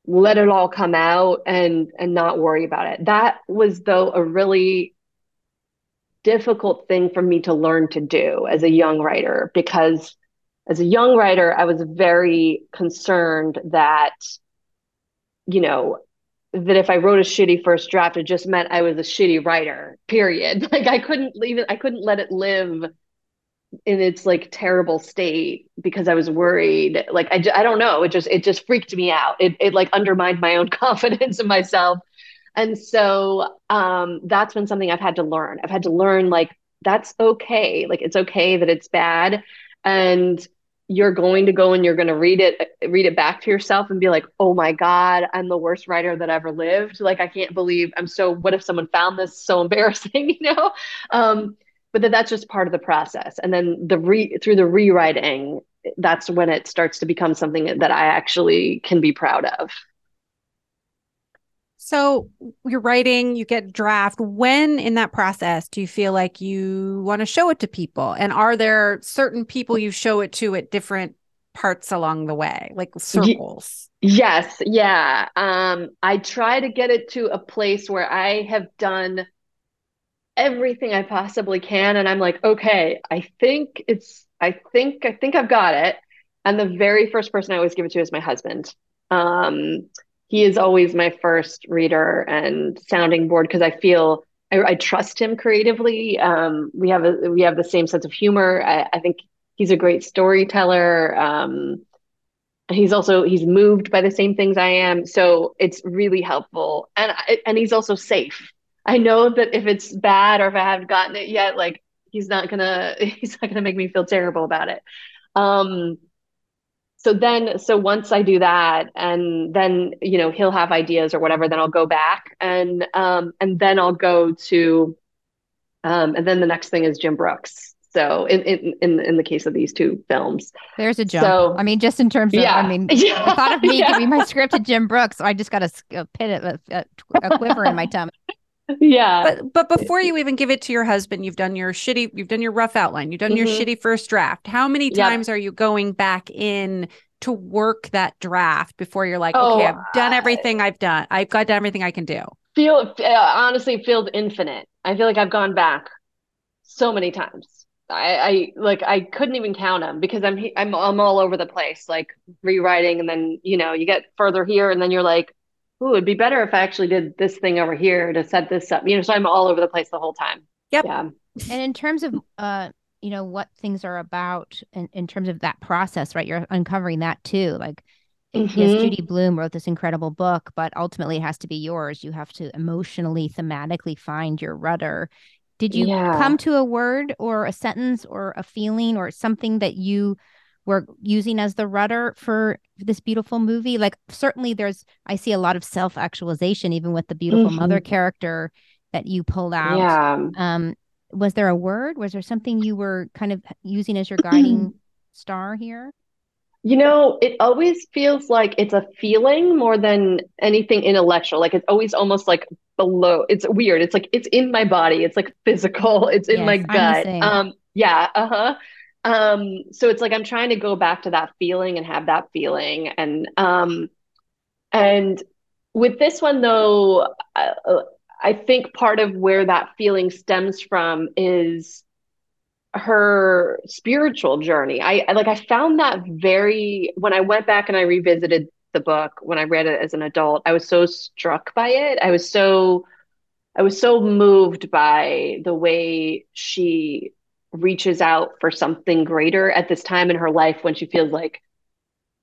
let it all come out and and not worry about it. That was though a really difficult thing for me to learn to do as a young writer because as a young writer I was very concerned that you know that if I wrote a shitty first draft it just meant I was a shitty writer period [LAUGHS] like I couldn't even I couldn't let it live in its like terrible state because I was worried. Like I, I don't know. It just it just freaked me out. It it like undermined my own [LAUGHS] confidence in myself. And so um, that's been something I've had to learn. I've had to learn like that's okay. Like it's okay that it's bad, and you're going to go and you're going to read it read it back to yourself and be like oh my god i'm the worst writer that ever lived. Like i can't believe i'm so what if someone found this so [LAUGHS] embarrassing you know? Um but that that's just part of the process. And then the re through the rewriting that's when it starts to become something that i actually can be proud of so you're writing you get draft when in that process do you feel like you want to show it to people and are there certain people you show it to at different parts along the way like circles yes yeah um i try to get it to a place where i have done everything I possibly can. And I'm like, okay, I think it's, I think, I think I've got it. And the very first person I always give it to is my husband. Um, he is always my first reader and sounding board because I feel I, I, trust him creatively. Um, we have a we have the same sense of humor. I, I think he's a great storyteller. Um, he's also he's moved by the same things I am, so it's really helpful. And and he's also safe. I know that if it's bad or if I haven't gotten it yet, like he's not gonna [LAUGHS] he's not gonna make me feel terrible about it. Um so then so once I do that and then you know he'll have ideas or whatever, then I'll go back and um and then I'll go to um and then the next thing is Jim Brooks. So in in in, in the case of these two films, there's a jump. So, I mean, just in terms of, yeah, [LAUGHS] I mean, yeah, the thought of me yeah. giving my script to Jim Brooks, so I just got a, a pit, a, a, a quiver in my [LAUGHS] tummy yeah. But but before you even give it to your husband you've done your shitty you've done your rough outline you've done mm-hmm. your shitty first draft. How many times yep. are you going back in to work that draft before you're like oh, okay i've done everything i've done. I've got done everything i can do. Feel uh, honestly feels infinite. I feel like i've gone back so many times. I, I like I couldn't even count them because I'm I'm I'm all over the place like rewriting and then you know you get further here and then you're like ooh, it'd be better if I actually did this thing over here to set this up. You know, so I'm all over the place the whole time. Yep. Yeah. And in terms of uh, you know, what things are about in, in terms of that process, right? You're uncovering that too. Like mm-hmm. yes, Judy Blume wrote this incredible book, but ultimately it has to be yours. You have to emotionally, thematically find your rudder. Did you yeah. come to a word or a sentence or a feeling or something that you were using as the rudder for this beautiful movie like certainly there's i see a lot of self-actualization even with the beautiful mm-hmm. mother character that you pulled out. Yeah. um was there a word? Was there something you were kind of using as your guiding [CLEARS THROAT] star here? You know it always feels like it's a feeling more than anything intellectual. Like it's always almost like below it's weird. It's like it's in my body. It's like physical. It's in yes, my gut. um yeah uh-huh um so it's like i'm trying to go back to that feeling and have that feeling and um and with this one though, uh, I think part of where that feeling stems from is her spiritual journey. I, I like I found that very when I went back and I revisited the book when I read it as an adult, I was so struck by it. I was so I was so moved by the way she reaches out for something greater at this time in her life when she feels like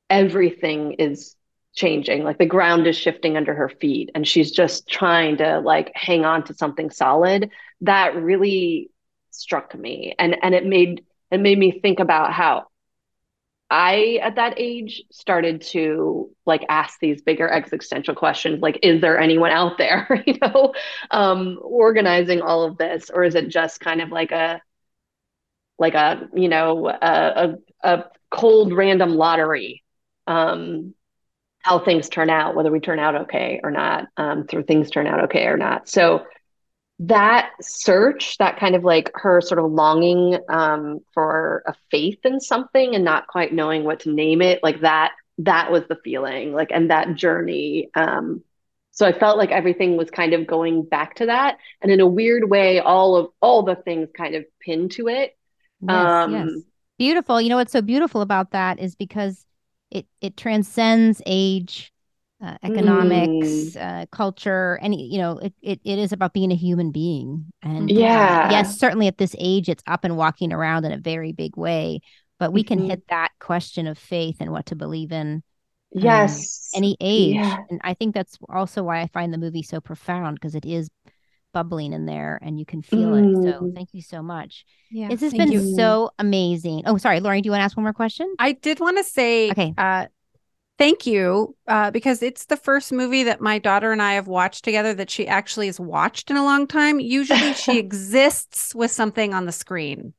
everything is changing like the ground is shifting under her feet and she's just trying to like hang on to something solid. That really struck me and and it made it made me think about how I at that age started to like ask these bigger existential questions like is there anyone out there? [LAUGHS] You know um organizing all of this or is it just kind of like a like a you know a a, a cold random lottery um how things turn out whether we turn out okay or not um through things turn out okay or not so that search, that kind of like her sort of longing um, for a faith in something and not quite knowing what to name it, like that, that was the feeling, like, and that journey. Um, so I felt like everything was kind of going back to that, and in a weird way, all of all the things kind of pinned to it. Yes, um, yes. Beautiful. You know what's so beautiful about that is because it it transcends age uh, economics, mm. uh, culture, and you know, it, it, it is about being a human being. And yeah, uh, yes, certainly at this age, it's up and walking around in a very big way. But we mm-hmm. can hit that question of faith and what to believe in. Um, yes, any age, yeah. and I think that's also why I find the movie so profound because it is bubbling in there and you can feel mm. it. So mm. thank you so much. Yeah, this has been you. so amazing. Oh, sorry, Lorien, do you want to ask one more question? I did want to say, okay. Uh, thank you uh, because it's the first movie that my daughter and I have watched together that she actually has watched in a long time. Usually she [LAUGHS] exists with something on the screen.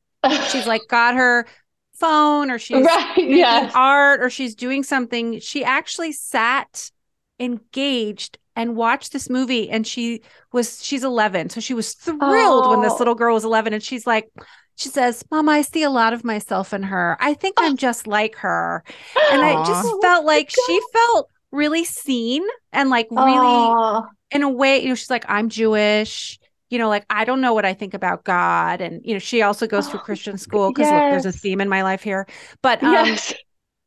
She's like [LAUGHS] got her phone or she's right, making yes. art or she's doing something. She actually sat engaged and watch this movie and she was she's 11 so she was thrilled oh. when this oh. little girl was 11 and she's like she says, Mom, I see a lot of myself in her. I think I'm [GASPS] just like her. And I just felt like she felt really seen and like really Aww. in a way, you know, she's like, I'm Jewish. You know, like I don't know what I think about God. And, you know, she also goes to [GASPS] Christian school because yes. there's a theme in my life here. But um yes.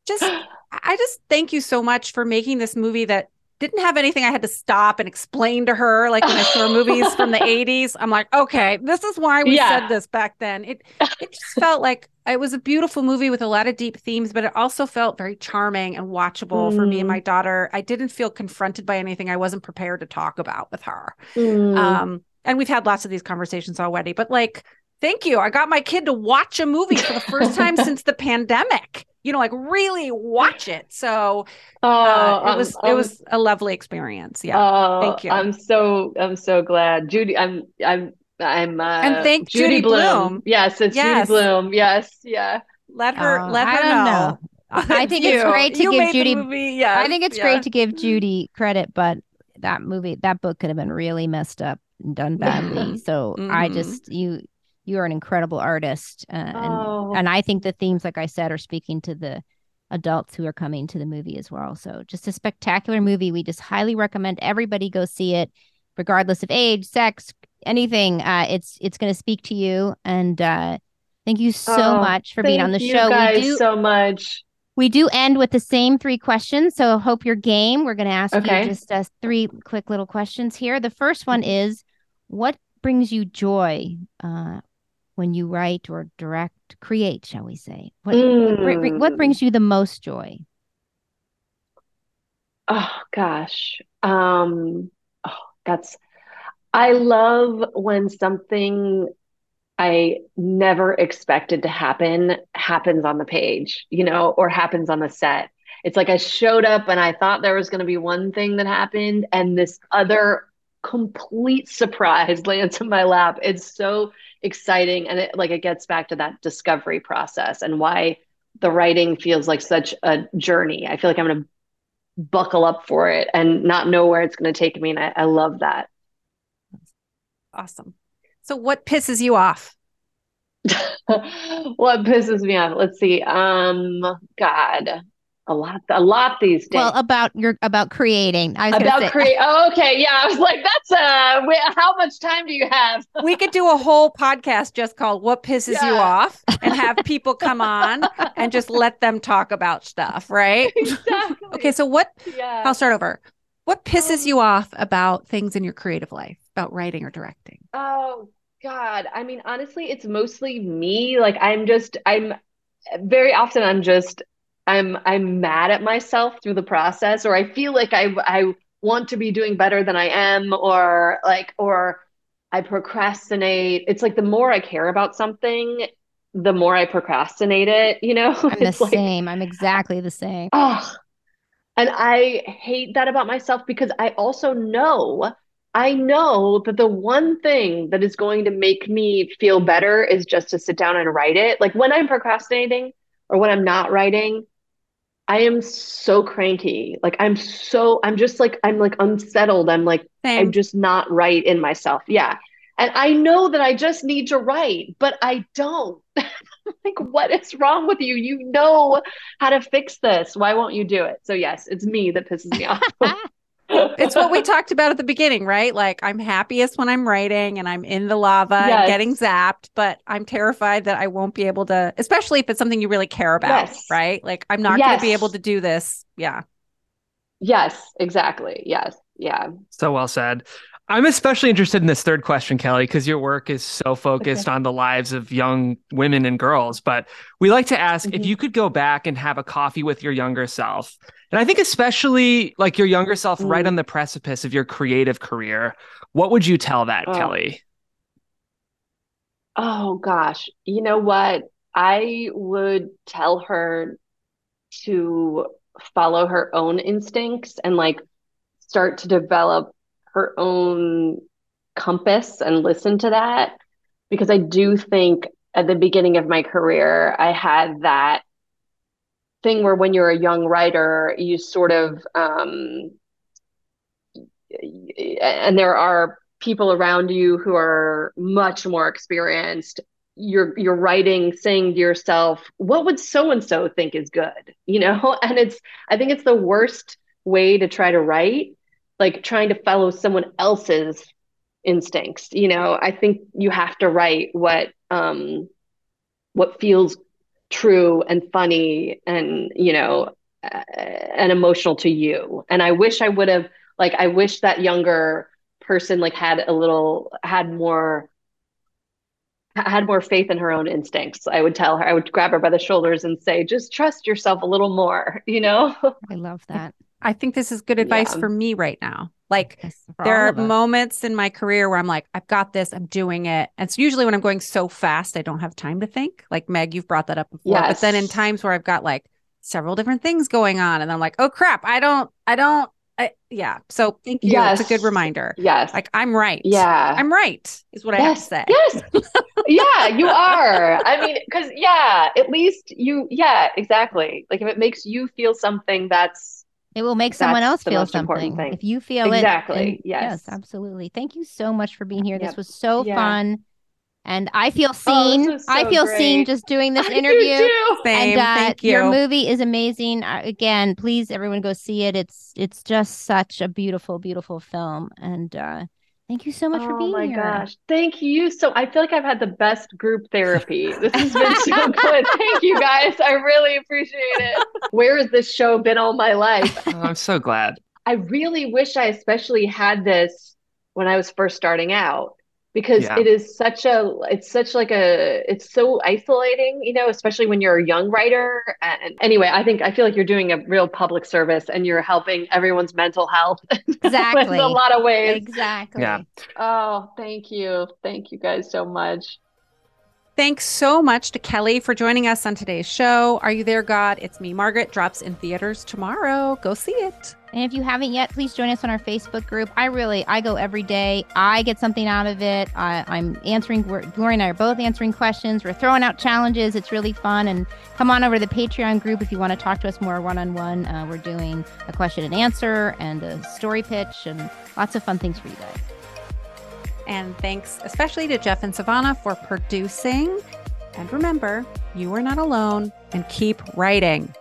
just I just thank you so much for making this movie that didn't have anything I had to stop and explain to her. Like when I saw movies from the [LAUGHS] 80s, I'm like, okay, this is why we yeah. said this back then. It [LAUGHS] it just felt like it was a beautiful movie with a lot of deep themes, but it also felt very charming and watchable mm. for me and my mm. daughter. I didn't feel confronted by anything I wasn't prepared to talk about with her. Mm. Um, and we've had lots of these conversations already, but like, thank you. I got my kid to watch a movie for the first [LAUGHS] time since the pandemic you know, like really watch it. So uh, oh, uh, it was um, it was a lovely experience. Yeah. Oh, thank you. I'm so I'm so glad. Judy, I'm I'm I'm uh and thank Judy, Judy Blume. Blume. Yes, it's yes. Judy Blume. Yes, yeah. Let her uh, let her know. know. I think it's [LAUGHS] great to you give Judy. Yes, I think it's yeah. great to give Judy credit, but that movie, that book could have been really messed up and done badly. [LAUGHS] so mm-hmm. I just you you are an incredible artist uh, and oh. and i think the themes like i said are speaking to the adults who are coming to the movie as well. So just a spectacular movie. We just highly recommend everybody go see it regardless of age sex anything. Uh, it's it's going to speak to you. And uh, thank you so oh, much for being on the show. guys we do, so much. we do end with the same three questions. So hope you're game. We're going to ask okay. you just uh, three quick little questions here. The first one is what brings you joy uh, when you write or direct, create, shall we say? What, mm. what, what brings you the most joy? Oh gosh. Um oh that's I love when something I never expected to happen happens on the page, you know, or happens on the set. It's like I showed up and I thought there was going to be one thing that happened and this other complete surprise [LAUGHS] lands in my lap. It's so exciting and it like it gets back to that discovery process and why the writing feels like such a journey. I feel like I'm going to buckle up for it and not know where it's going to take me and I, I love that. Awesome. So what pisses you off? [LAUGHS] what pisses me off? Let's see. Um God. A lot a lot these days. well about your about creating. I was about create [LAUGHS] oh okay yeah i was like that's uh wait, how much time do you have? [LAUGHS] We could do a whole podcast just called what pisses yeah. you off and [LAUGHS] have people come on and just let them talk about stuff right? Exactly. okay so what yeah. I'll start over. What pisses um, you off about things in your creative life about writing or directing? Oh god i mean honestly it's mostly me like i'm just i'm very often i'm just I'm I'm mad at myself through the process, or I feel like I I want to be doing better than I am, or like or I procrastinate. It's like the more I care about something, the more I procrastinate it. You know, [LAUGHS] I'm the like, same. I'm exactly the same. Oh, and I hate that about myself because I also know I know that the one thing that is going to make me feel better is just to sit down and write it. Like when I'm procrastinating or when I'm not writing, I am so cranky. Like I'm so I'm just like I'm like unsettled. I'm like Same. I'm just not right in myself. Yeah. And I know that I just need to write, but I don't. [LAUGHS] like what is wrong with you? You know how to fix this. Why won't you do it? So yes, it's me that pisses me [LAUGHS] off. It's what we talked about at the beginning, right? Like I'm happiest when I'm writing and I'm in the lava yes. and getting zapped, but I'm terrified that I won't be able to, especially if it's something you really care about, yes. right? Like I'm not yes. going to be able to do this. Yeah. Yes, exactly. Yes. Yeah. So well said. I'm especially interested in this third question, Kelly, because your work is so focused okay. on the lives of young women and girls. But we like to ask mm-hmm. if you could go back and have a coffee with your younger self. And I think, especially like your younger self mm. right on the precipice of your creative career, what would you tell that, oh. Kelly? Oh, gosh. You know what? I would tell her to follow her own instincts and like start to develop her own compass and listen to that because I do think at the beginning of my career I had that thing where when you're a young writer you sort of um, and there are people around you who are much more experienced. You're you're writing saying to yourself what would so and so think is good? You know? [LAUGHS] And it's i think it's the worst way to try to write like trying to follow someone else's instincts you know? I think you have to write what um what feels true and funny and you know uh, and emotional to you. And i wish i would have like i wish that younger person like had a little had more had more faith in her own instincts. I would tell her i would grab her by the shoulders and say just trust yourself a little more [LAUGHS] you know? I love that I think this is good advice yeah. for me right now. Like there are moments in my career where I'm like, I've got this, I'm doing it. And it's usually when I'm going so fast, I don't have time to think. Like Meg, you've brought that up before. Yes. But then in times where I've got like several different things going on, and I'm like, oh crap, I don't, I don't, I, yeah. So thank you. Yes. It's a good reminder. Yes. Like I'm right. Yeah. I'm right is what yes. I have to say. Yes. [LAUGHS] yeah, you are. I mean, because yeah, at least you, yeah, exactly. Like if it makes you feel something that's it will make someone else feel something. If you feel exactly. it. Exactly. Yes. Yes, absolutely. Thank you so much for being here. Yep. This was so yeah. fun. And I feel seen. Oh, so I feel great. seen just doing this [LAUGHS] interview. Same. And uh, Thank you. your movie is amazing. Uh, again, please everyone go see it. It's it's just such a beautiful, beautiful film. And uh, Thank you so much oh for being here. Oh my gosh. Thank you. So I feel like I've had the best group therapy. This has been so [LAUGHS] good. Thank you guys. I really appreciate it. Where has this show been all my life? Oh, I'm so glad. I really wish I especially had this when I was first starting out because yeah. it is such a it's such like a it's so isolating you know especially when you're a young writer. And anyway i think i feel like you're doing a real public service and you're helping everyone's mental health exactly [LAUGHS] in a lot of ways. Exactly. Yeah. Oh thank you. Thank you guys so much Thanks so much to Kelly for joining us on today's show. Are You There, God? It's Me, Margaret, drops in theaters tomorrow. Go see it. And if you haven't yet, please join us on our Facebook group. I really, I go every day. I get something out of it. I, am answering, Gloria and I are both answering questions. We're throwing out challenges. It's really fun. And come on over to the Patreon group if you want to talk to us more one on one. We're doing a question and answer and a story pitch and lots of fun things for you guys. And thanks especially to Jeff and Savannah for producing. And remember, you are not alone and keep writing.